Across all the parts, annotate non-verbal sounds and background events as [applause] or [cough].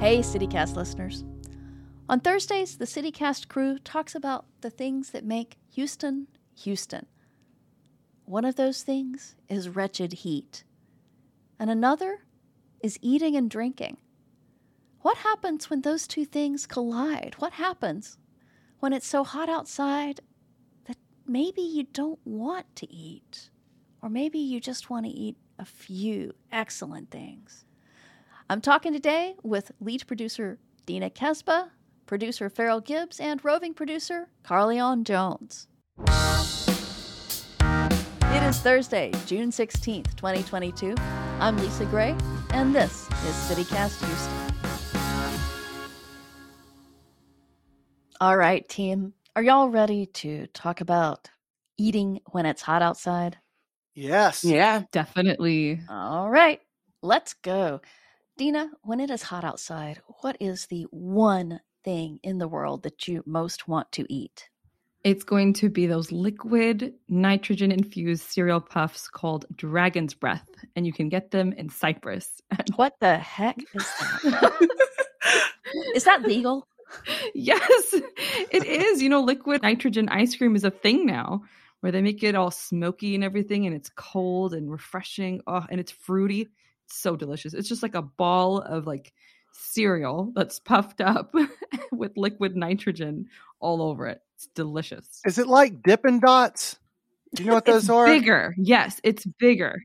Hey, CityCast listeners. On Thursdays, the CityCast crew talks about the things that make Houston, Houston. One of those things is wretched heat, and another is eating and drinking. What happens when those two things collide? What happens when it's so hot outside that maybe you don't want to eat? Or maybe you just want to eat a few excellent things. I'm talking today with lead producer Dina Kesbeh, producer Farrell Gibbs, and roving producer Carlignon Jones. It is Thursday, June 16th, 2022. I'm Lisa Gray, and this is CityCast Houston. All right, team. Are y'all ready to talk about eating when it's hot outside? Yes. Yeah. Definitely. All right, let's go. Dina, when it is hot outside, what is the one thing in the world that you most want to eat? It's going to be those liquid nitrogen infused cereal puffs called Dragon's Breath, and you can get them in Cypress. [laughs] What the heck is that? [laughs] is that legal? yes, it is. You know, liquid nitrogen ice cream is a thing now where they make it all smoky and everything, and it's cold and refreshing. Oh, and it's fruity. It's so delicious. It's just like a ball of like cereal that's puffed up [laughs] with liquid nitrogen all over it. It's delicious. Is it like Dippin' Dots? Do you know what those it's are? Bigger. Yes, it's bigger.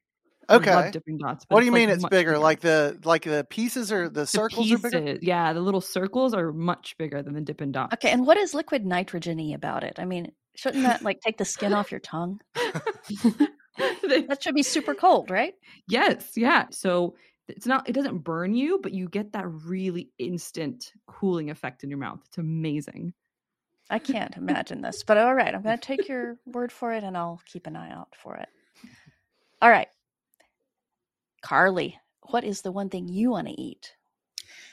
I Okay. love Dippin' Dots. What do you like, mean it's much bigger? Like the like the pieces or the The circles are bigger? Yeah, the little circles are much bigger than the Dippin' Dots. Okay, and what is liquid nitrogeny about it? I mean, shouldn't that like take the skin off your tongue? [laughs] They- [laughs] That should be super cold, right? yes, yeah. So it's not it doesn't burn you, but you get that really instant cooling effect in your mouth. It's amazing. I can't [laughs] imagine this, but all right, I'm going to take your word for it and I'll keep an eye out for it. All right. Carly, what is the one thing you want to eat?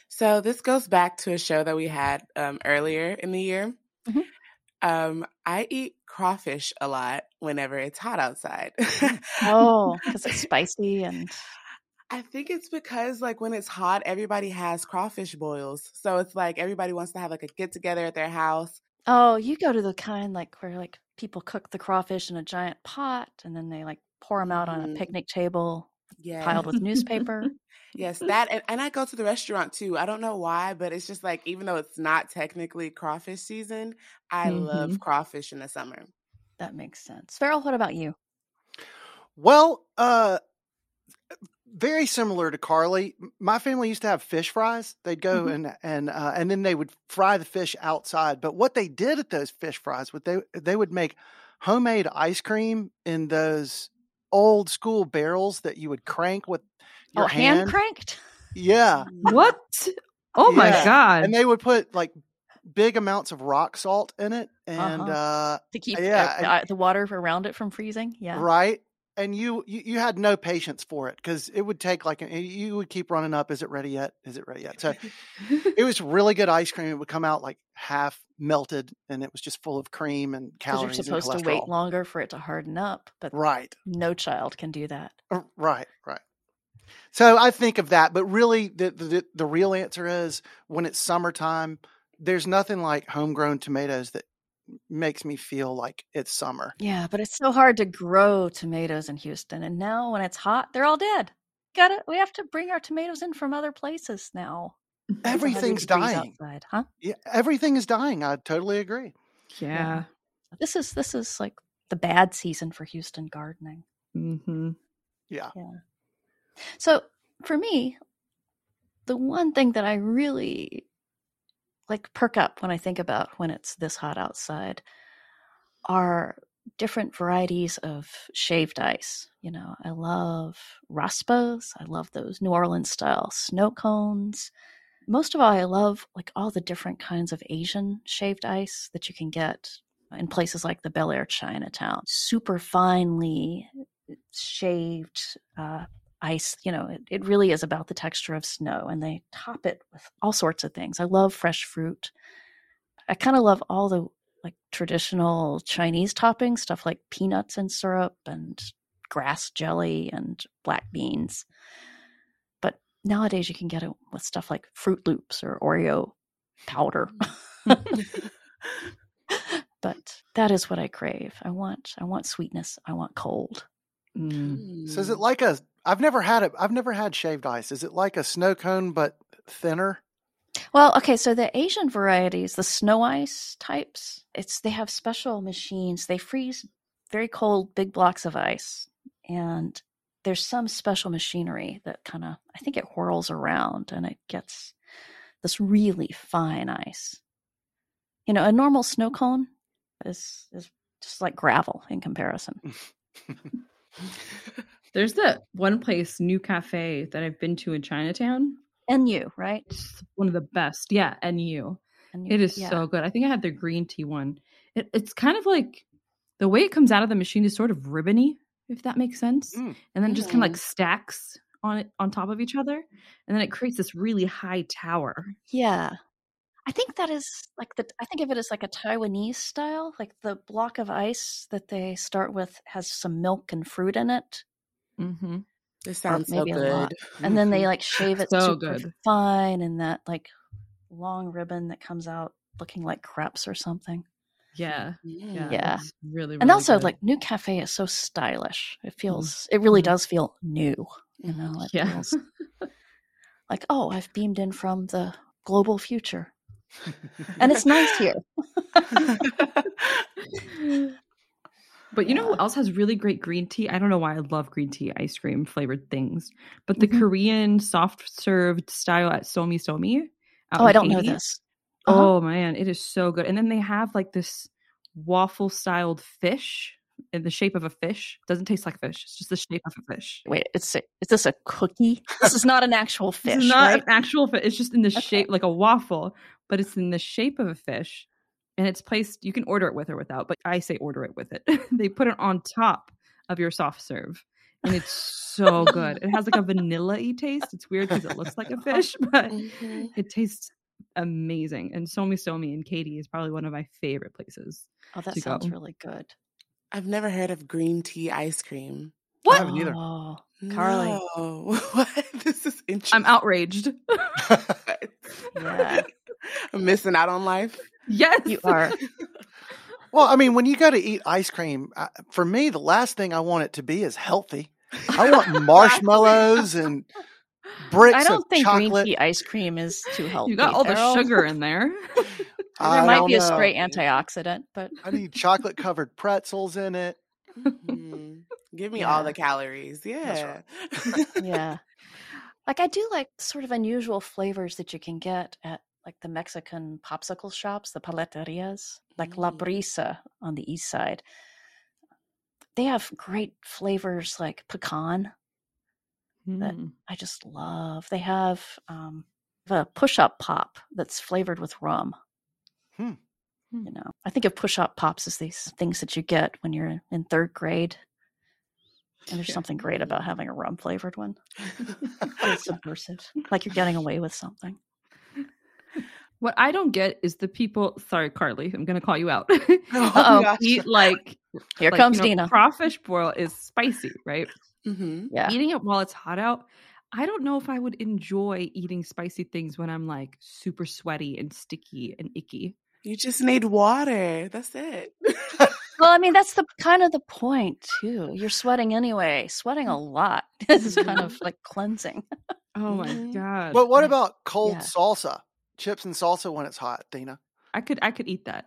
So this goes back to a show that we had um, earlier in the year. Mhm. Um, I eat crawfish a lot whenever it's hot outside. [laughs] Oh, because it's spicy and I think it's because like when it's hot, everybody has crawfish boils. So it's like everybody wants to have like a get together at their house. oh, you go to the kind like where like people cook the crawfish in a giant pot and then they like pour them out on a Mhm. picnic table Yeah. piled with newspaper. [laughs] Yes, that and, and I go to the restaurant too. I don't know why, but it's just like even though it's not technically crawfish season, I love Mhm. crawfish in the summer. that makes sense. Farrell, what about you? Well, uh very similar to Carly. My family used to have fish fries. They'd go Mhm. and and uh, and then they would fry the fish outside. But what they did at those fish fries, would they they would make homemade ice cream in those old school barrels that you would crank with your oh, hand cranked? Yeah, What? Oh my god. and they would put like big amounts of rock salt in it, and Uh-huh. uh To keep Yeah, uh, uh, the water around it from freezing? Yeah. right. And you, you you had no patience for it because it would take like an, you would keep running up. Is it ready yet? Is it ready yet? So [laughs] it was really good ice cream. It would come out like half melted, and it was just full of cream and calories. you're supposed to wait longer for it to harden up, but Right, no child can do that. Right, right. So I think of that, but really, the, the the real answer is when it's summertime. There's nothing like homegrown tomatoes that makes me feel like it's summer. Yeah, but it's so hard to grow tomatoes in Houston. And now when it's hot, they're all dead. Got to We have to bring our tomatoes in from other places now. [laughs] Everything's dying. outside, huh? Yeah, everything is dying. I totally agree. yeah. This is this is like the bad season for Houston gardening. hmm Yeah. So for me, the one thing that I really like perk up when I think about when it's this hot outside are different varieties of shaved ice. You know, I love raspas. I love those New Orleans style snow cones. Most of all, I love like all the different kinds of Asian shaved ice that you can get in places like the Bellaire Chinatown. Super finely shaved uh, ice. You know, it, it really is about the texture of snow, and they top it with all sorts of things. I love fresh fruit. I kind of love all the like traditional Chinese toppings, stuff like peanuts and syrup and grass jelly and black beans. But nowadays you can get it with stuff like Fruit Loops or Oreo powder. [laughs] [laughs] but that is what I crave. I want I want sweetness. I want cold. Mm. So is it like a? I've never had it. I've never had shaved ice. Is it like a snow cone but thinner? Well, okay, so the Asian varieties, the snow ice types, it's they have special machines. They freeze very cold big blocks of ice and there's some special machinery that kind of I think it whirls around and it gets this really fine ice. You know, a normal snow cone is is just like gravel in comparison. [laughs] [laughs] There's that one place, Nu Cafe, that I've been to in Chinatown. NU, right? It's one of the best. Yeah, NU. NU, It is yeah. so good. I think I had their green tea one. It, it's kind of like the way it comes out of the machine is sort of ribbony, if that makes sense. Mm. And then it just kind of Mm. like stacks on it on top of each other, and then it creates this really high tower. Yeah. I think that is like the I think of it as like a Taiwanese style. Like the block of ice that they start with has some milk and fruit in it. Mm-hmm. This sounds so maybe a lot. good. [laughs] And then they like shave it So super good. fine and that like long ribbon that comes out looking like crepes or something. Yeah, Mm. yeah, Yeah. it's really, and also good. like Nu Cafe is so stylish. It feels it really Mhm. does feel new. You know, it yeah, feels [laughs] like, oh, I've beamed in from the global future. [laughs] And it's nice here. But you know who else has really great green tea? I don't know why I love green tea ice cream flavored things, but the Mhm. Korean soft served style at Somisomi. Oh, I don't know this. Uh-huh. Oh man, it is so good. And then they have like this waffle styled fish in the shape of a fish. Doesn't taste like fish. It's just the shape of a fish. Wait, it's a, is this a cookie? [laughs] This is not an actual fish, It's not right? an actual fish. It's just in the Okay. shape like a waffle, but it's in the shape of a fish. And it's placed, you can order it with or without, but I say order it with it. [laughs] they put it on top of your soft serve. And it's so good. It has like a [laughs] vanilla y taste. It's weird because it looks like a fish, [laughs] but Mhm. it tastes amazing. And Somisomi in Katy is probably one of my favorite places. Oh, that to sounds go. really good. I've never heard of green tea ice cream. What? I haven't either. Oh, Carly. No. what? This is interesting. I'm outraged. Yeah. I'm missing out on life. Yes. you are. [laughs] well, I mean, when you go to eat ice cream, I, for me, the last thing I want it to be is healthy. I want [laughs] marshmallows and bricks I don't of think chocolate. green tea ice cream is too [laughs] healthy. You got all the Farrell. sugar in there. I There might don't be a know. straight antioxidant, but I need chocolate covered pretzels in it. Mhm. Give me all the calories. Yeah. right. yeah. Like I do like sort of unusual flavors that you can get at like the Mexican popsicle shops, the paleterias, like La Mm. Brisa on the east side. They have great flavors like pecan. That- Mm. I just love. They have um a push-up pop that's flavored with rum. Hmm. You know, I think of push-up pops as these things that you get when you're in third grade. And there's Sure. something great about having a rum flavored one. [laughs] It's subversive, like you're getting away with something. What I don't get is the people. Sorry, Carly, I'm going to call you out. [laughs] Oh, [laughs] Uh-oh. gosh. Eat like Here like, comes you know, Dina. Crawfish boil is spicy, right? Mhm. Yeah. Eating it while it's hot out. I don't know if I would enjoy eating spicy things when I'm like super sweaty and sticky and icky. You just need water. That's it. [laughs] Well, I mean, that's the kind of the point too. You're sweating anyway. Sweating a lot is kind of like cleansing. Oh my Mhm. god! But what about cold Yeah. salsa? Chips and salsa when it's hot, Dana. I could I could eat that,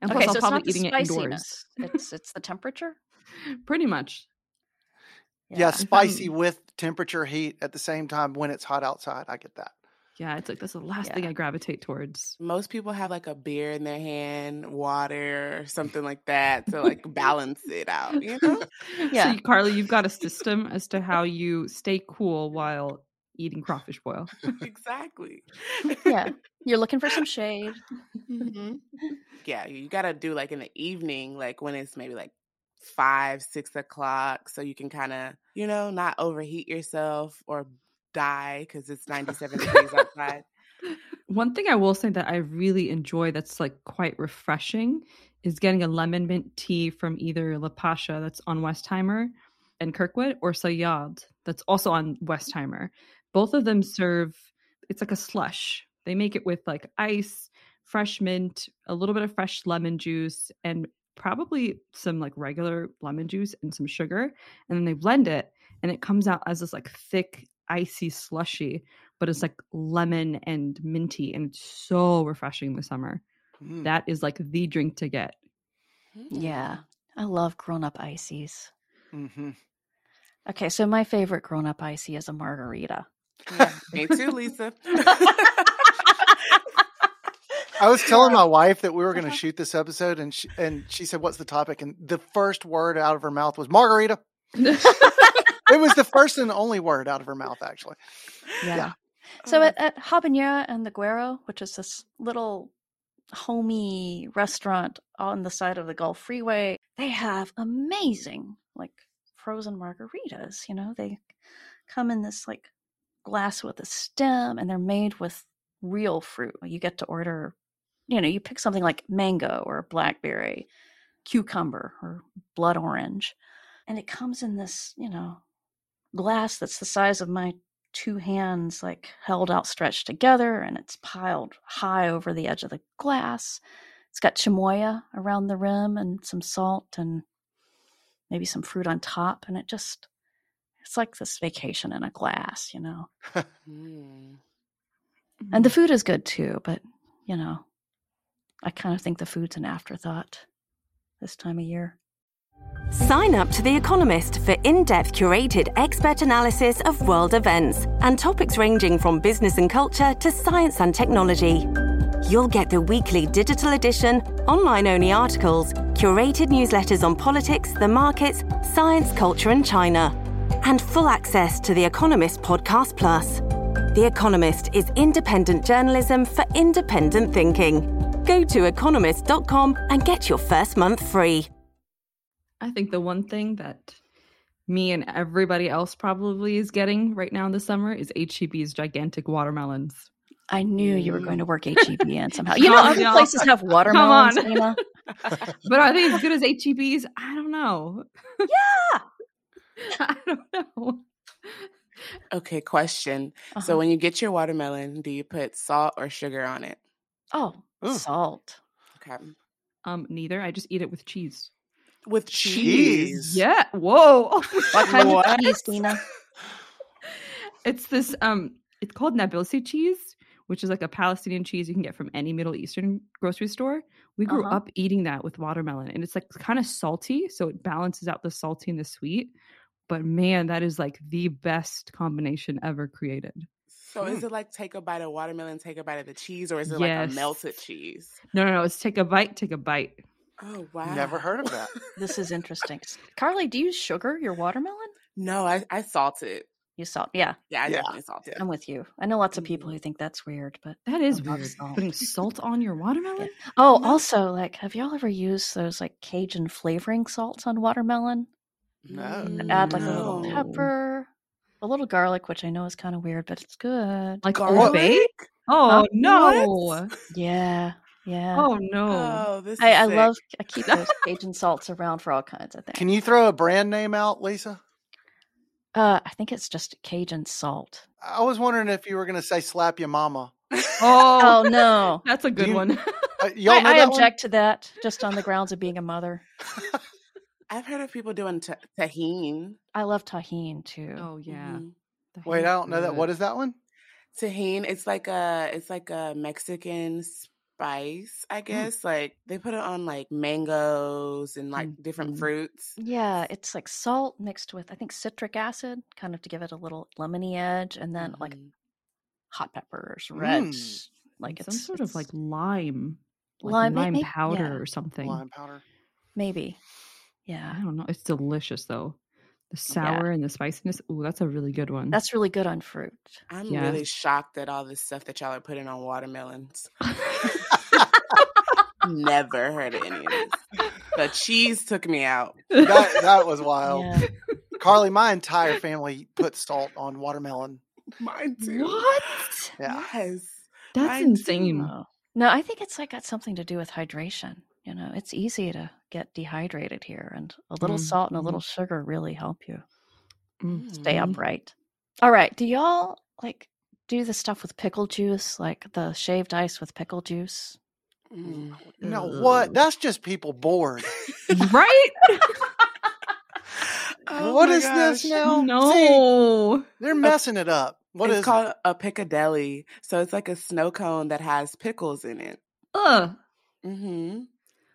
and plus Okay, I'll probably not the eating it indoors. spiciness. It's it's the temperature. [laughs] Pretty much. Yeah, If spicy I'm- with temperature heat at the same time when it's hot outside. I get that. Yeah, it's like that's the last thing I gravitate towards. Most people have like a beer in their hand, water, or something like that to like balance it out, you know? [laughs] Yeah. So, Carly, you've got a system as to how you stay cool while eating crawfish boil. [laughs] exactly. Yeah. [laughs] You're looking for some shade. Mhm. [laughs] Yeah, you got to do like in the evening, like when it's maybe like five, six o'clock, so you can kind of, you know, not overheat yourself or die because it's 97 degrees outside. One thing I will say that I really enjoy that's like quite refreshing is getting a lemon mint tea from either La Pasha that's on Westheimer and Kirkwood or Sayad that's also on Westheimer. Both of them serve it's like a slush. They make it with like ice, fresh mint, a little bit of fresh lemon juice, and probably some like regular lemon juice and some sugar. And then they blend it and it comes out as this like thick, icy slushy, but it's like lemon and minty and it's so refreshing in the summer. Mm. That is like the drink to get. Yeah. I love grown up ices. hmm Okay, so my favorite grown up icy is a margarita. Yeah, [laughs] me too, Lisa. [laughs] I was telling my wife that we were going [laughs] to shoot this episode, and she, and she said, "What's the topic?" And the first word out of her mouth was margarita. It was the first and only word out of her mouth, actually. Yeah. Yeah. So Oh, at, at Habanera and the Guero, which is this little homey restaurant on the side of the Gulf Freeway, they have amazing like frozen margaritas. You know, they come in this like glass with a stem and they're made with real fruit. You get to order, you know, you pick something like mango or blackberry, cucumber or blood orange, and it comes in this, you know, glass that's the size of my two hands like held outstretched together and it's piled high over the edge of the glass it's got chamoya around the rim and some salt and maybe some fruit on top and it just it's like this vacation in a glass you know Mm. and the food is good too but you know i kind of think the food's an afterthought this time of year Sign up to The Economist for in depth curated expert analysis of world events and topics ranging from business and culture to science and technology. You'll get the weekly digital edition, online only articles, curated newsletters on politics, the markets, science, culture, and China, and full access to The Economist Podcast Plus. The Economist is independent journalism for independent thinking. Go to economist.com and get your first month free. I think the one thing that me and everybody else probably is getting right now in the summer is HEB's gigantic watermelons. i knew you were going to work [laughs] heb in somehow you know Come other on. places have watermelons on. [laughs] But are they as good as HEB's? I don't know. yeah [laughs] I don't know. Okay, question. Uh-huh. So when you get your watermelon, do you put salt or sugar on it? oh Ooh. salt Okay. Um, neither. I just eat it with cheese. With Cheese. cheese. Yeah. Whoa. [laughs] what kind What? of cheese Dina? it's this um it's called Nabulsi cheese, which is like a Palestinian cheese you can get from any Middle Eastern grocery store. We grew Uh-huh. up eating that with watermelon and it's like kind of salty, so it balances out the salty and the sweet. But man, that is like the best combination ever created. So is Hmm. it like take a bite of watermelon, take a bite of the cheese, or is it like a melted cheese? No, no, no. It's take a bite, take a bite. Oh wow. Never heard of that. [laughs] This is interesting. Carly, do you sugar your watermelon? No, I, I salt it. You salt. Yeah, Yeah, I Yeah, definitely salt it. I'm with you. I know lots of people Mhm. who think that's weird, but That is I love weird. salt. Putting salt on your watermelon? oh, No. also, like, have y'all ever used those like Cajun flavoring salts on watermelon? No. Add like a little pepper, a little garlic, which I know is kind of weird, but it's good. Like Garlic? Old Bay? Oh no. What? yeah, yeah. Oh no. Oh, this I, is I love. I keep those Cajun salts around for all kinds of things. Can you throw a brand name out, Lisa? Uh, I think it's just Cajun salt. I was wondering if you were going to say "slap your mama." Oh Oh, no, [laughs] that's a good you- one. Uh, [laughs] y'all I, know I that one? object to that just on the grounds of being a mother. [laughs] I've heard of people doing ta- Tajín. I love Tajín too. oh yeah. Mhm. Wait, I don't know that. What is that one? Tajín. It's like a it's like a Mexican spice, I guess. Like they put it on like mangoes and like different Mhm. fruits. Yeah, it's like salt mixed with I think citric acid, kind of to give it a little lemony edge, and then like Mhm. hot peppers, red, Mm. like it's some sort of like lime, like Lime, lime, may- may- powder yeah. or something. Lime powder. maybe, I don't know. It's delicious though. The sour and the spiciness. Ooh, that's a really good one. That's really good on fruit. I'm Yeah. really shocked at all this stuff that y'all are putting on watermelons. [laughs] Never heard of any of this. The cheese took me out. That that was wild. Yeah. Carly, my entire family put salt on watermelon. Mine too. what? Yeah. Yes. That's Mine too. insane. No. no, I think it's like got something to do with hydration. You know, it's easy to get dehydrated here, and a little Mm, salt and a little sugar really help you Mm. stay Mhm. upright. All right, do y'all like do the stuff with pickle juice, like the shaved ice with pickle juice. Mm. No, what? That's just people bored. [laughs] right? [laughs] Oh what my is this gosh. now? See, no. they're messing it up. What it's is called a piccadilly. So it's like a snow cone that has pickles in it. Ugh. Mm-hmm.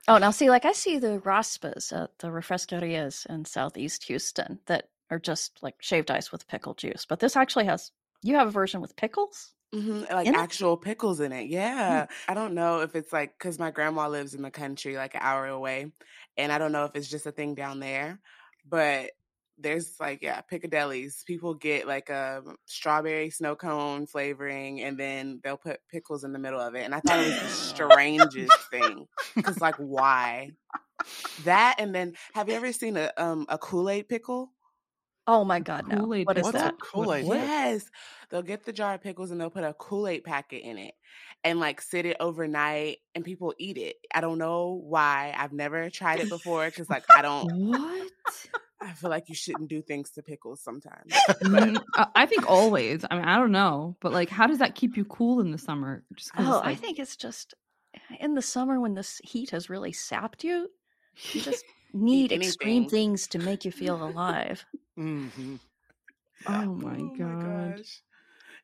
Oh, now see, like I see the raspas at the refrescerias in Southeast Houston that are just like shaved ice with pickle juice. But this actually has you have a version with pickles? Mm-hmm. Like In it? actual pickles in it. Yeah. I don't know if it's like because my grandma lives in the country, like an hour away, and I don't know if it's just a thing down there, but there's like yeah piccadillies people get like a strawberry snow cone flavoring and then they'll put pickles in the middle of it and i thought it was the [laughs] strangest thing because like why that and then have you ever seen a um a kool-aid pickle Oh my god, no. Kool-Aid What is What's a that? Kool-Aid? What? Yes. They'll get the jar of pickles and they'll put a Kool-Aid packet in it and like sit it overnight and people eat it. I don't know why. I've never tried it before because like I don't What? I feel like you shouldn't do things to pickles sometimes. Mm, [laughs] I I think always. I mean, I don't know, but like, how does that keep you cool in the summer? Just 'cause Oh, it's I think it's just in the summer when this heat has really sapped you, you just [laughs] need extreme things to make you feel [laughs] alive. hmm Oh my God. gosh.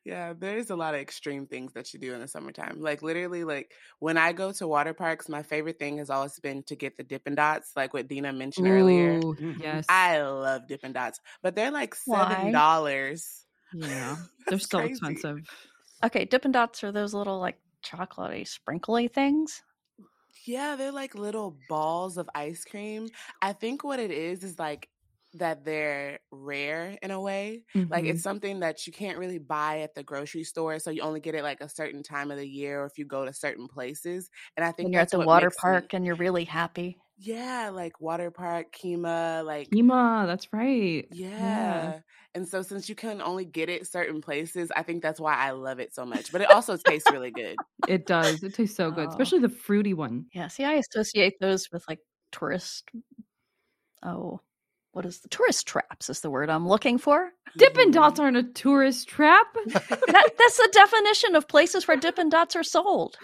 Yeah, there's a lot of extreme things that you do in the summertime. Like literally, like when I go to water parks, my favorite thing has always been to get the Dippin' Dots, like what Dina mentioned earlier. Ooh, Mhm. yes. I love Dippin' Dots, but they're like seven dollars. yeah, [laughs] they're That's so crazy. expensive. Okay, Dippin' Dots are those little like chocolatey, sprinkly things. Yeah, they're like little balls of ice cream. I think what it is is like that they're rare in a way. Like Mhm. it's something that you can't really buy at the grocery store, so you only get it like a certain time of the year or if you go to certain places. And I think When you're at the water makes me- park and you're really happy. yeah, like water park, Kemah, like Kemah. that's right. yeah. And so since you can only get it certain places, I think that's why I love it so much. But it also tastes really good. It does. It tastes so good, Oh. especially the fruity one. Yeah, see, I associate those with like tourist. Oh, what is the tourist traps? Is the word I'm looking for? Dippin' Mhm. Dots aren't a tourist trap. [laughs] That, that's the definition of places where Dippin' Dots are sold.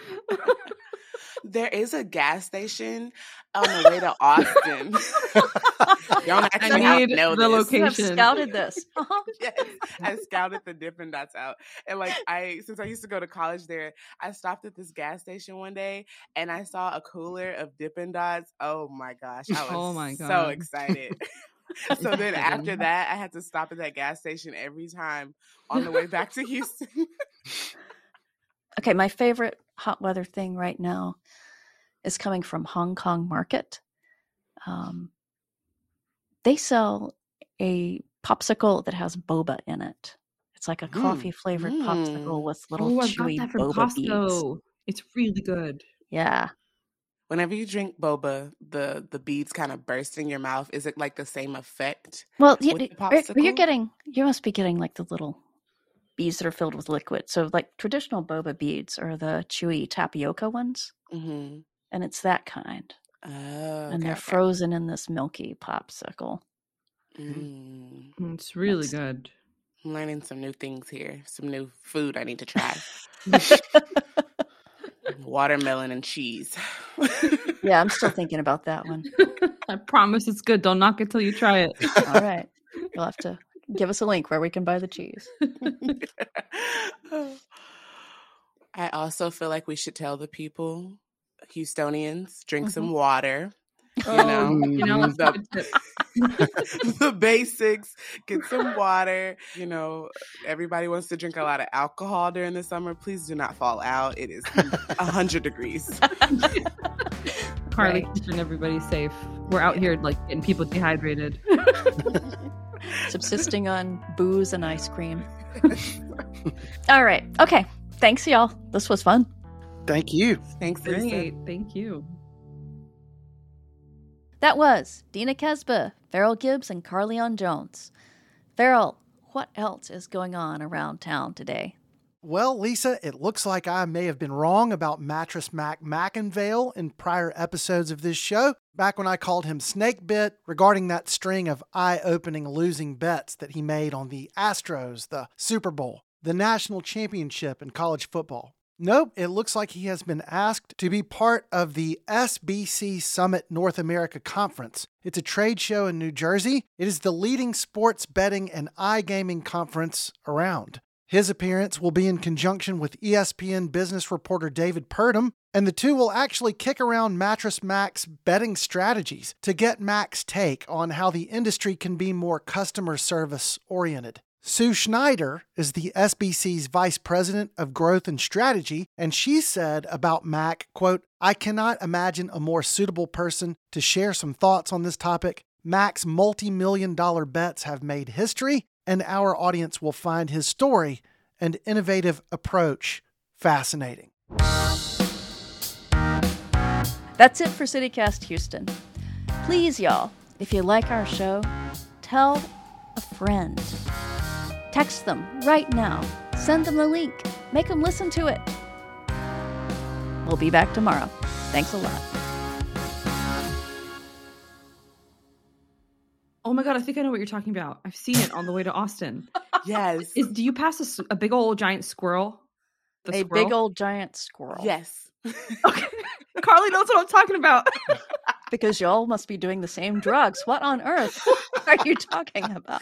There is a gas station on the way to Austin. Don't actually have need to know the this. I've scouted this. [laughs] Uh-huh. yes, I scouted the Dippin' Dots out, and like I, since I used to go to college there, I stopped at this gas station one day, and I saw a cooler of Dippin' Dots. Oh my gosh, I [laughs] was Oh my God. so excited. [laughs] so then after that, I had to stop at that gas station every time on the way back to Houston. [laughs] Okay, my favorite hot weather thing right now is coming from Hong Kong Market. Um, they sell a popsicle that has boba in it. It's like a Mm. coffee flavored popsicle Mm. with little Oh, chewy that from boba beads. Costco. It's really good. Yeah. Whenever you drink boba, the the beads kind of burst in your mouth. Is it like the same effect? Well, you, the are, you're getting, you must be getting like the little beads that are filled with liquid. So, like traditional boba beads are the chewy tapioca ones, Mm-hmm. and it's that kind. Oh, and okay, they're okay. frozen in this milky popsicle. Mm. Mm, It's really That's- good. I'm learning some new things here. Some new food I need to try. [laughs] [laughs] Watermelon and cheese. Yeah, I'm still thinking about that one. [laughs] I promise it's good. Don't knock it till you try it. All right. You'll have to give us a link where we can buy the cheese. [laughs] I also feel like we should tell the people, Houstonians, drink some Mhm. water. Oh, know, you know, Mhm. That's a good tip. the basics, get some [laughs] water. You know, everybody wants to drink a lot of alcohol during the summer. Please do not fall out. It is 100 degrees. [laughs] Carly Right. keeping everybody safe. We're out here like getting people dehydrated. [laughs] Subsisting on booze and ice cream. All right. Okay. Thanks, y'all. This was fun. Thank you. Thanks, Great. Thank you. That was Dina Kesbeh, Farrell Gibbs, and Carlignon Jones. Farrell, what else is going on around town today? Well, Lisa, it looks like I may have been wrong about Mattress Mack McIngvale in prior episodes of this show, back when I called him Snake Bit regarding that string of eye opening losing bets that he made on the Astros, the Super Bowl. the national championship in college football. Nope, it looks like he has been asked to be part of the SBC Summit North America Conference. It's a trade show in New Jersey. It is the leading sports betting and iGaming conference around. His appearance will be in conjunction with ESPN business reporter David Purdum, and the two will actually kick around Mattress Mack's betting strategies to get Mack's take on how the industry can be more customer service oriented. Sue Schneider is the SBC's vice president of growth and strategy, and she said about Mack, quote, I cannot imagine a more suitable person to share some thoughts on this topic. Mack's multi-million dollar bets have made history, and our audience will find his story and innovative approach fascinating. That's it for CityCast Houston. Please, y'all, if you like our show, tell a friend. Text them right now. Send them the link. Make them listen to it. We'll be back tomorrow. Thanks a lot. Oh my god, I think I know what you're talking about. I've seen it on the way to Austin. [laughs] Yes. Is do you pass a big old giant squirrel? The a squirrel? big old giant squirrel. yes. [laughs] Okay. Carly knows what I'm talking about. [laughs] Because y'all must be doing the same drugs. What on earth are you talking about?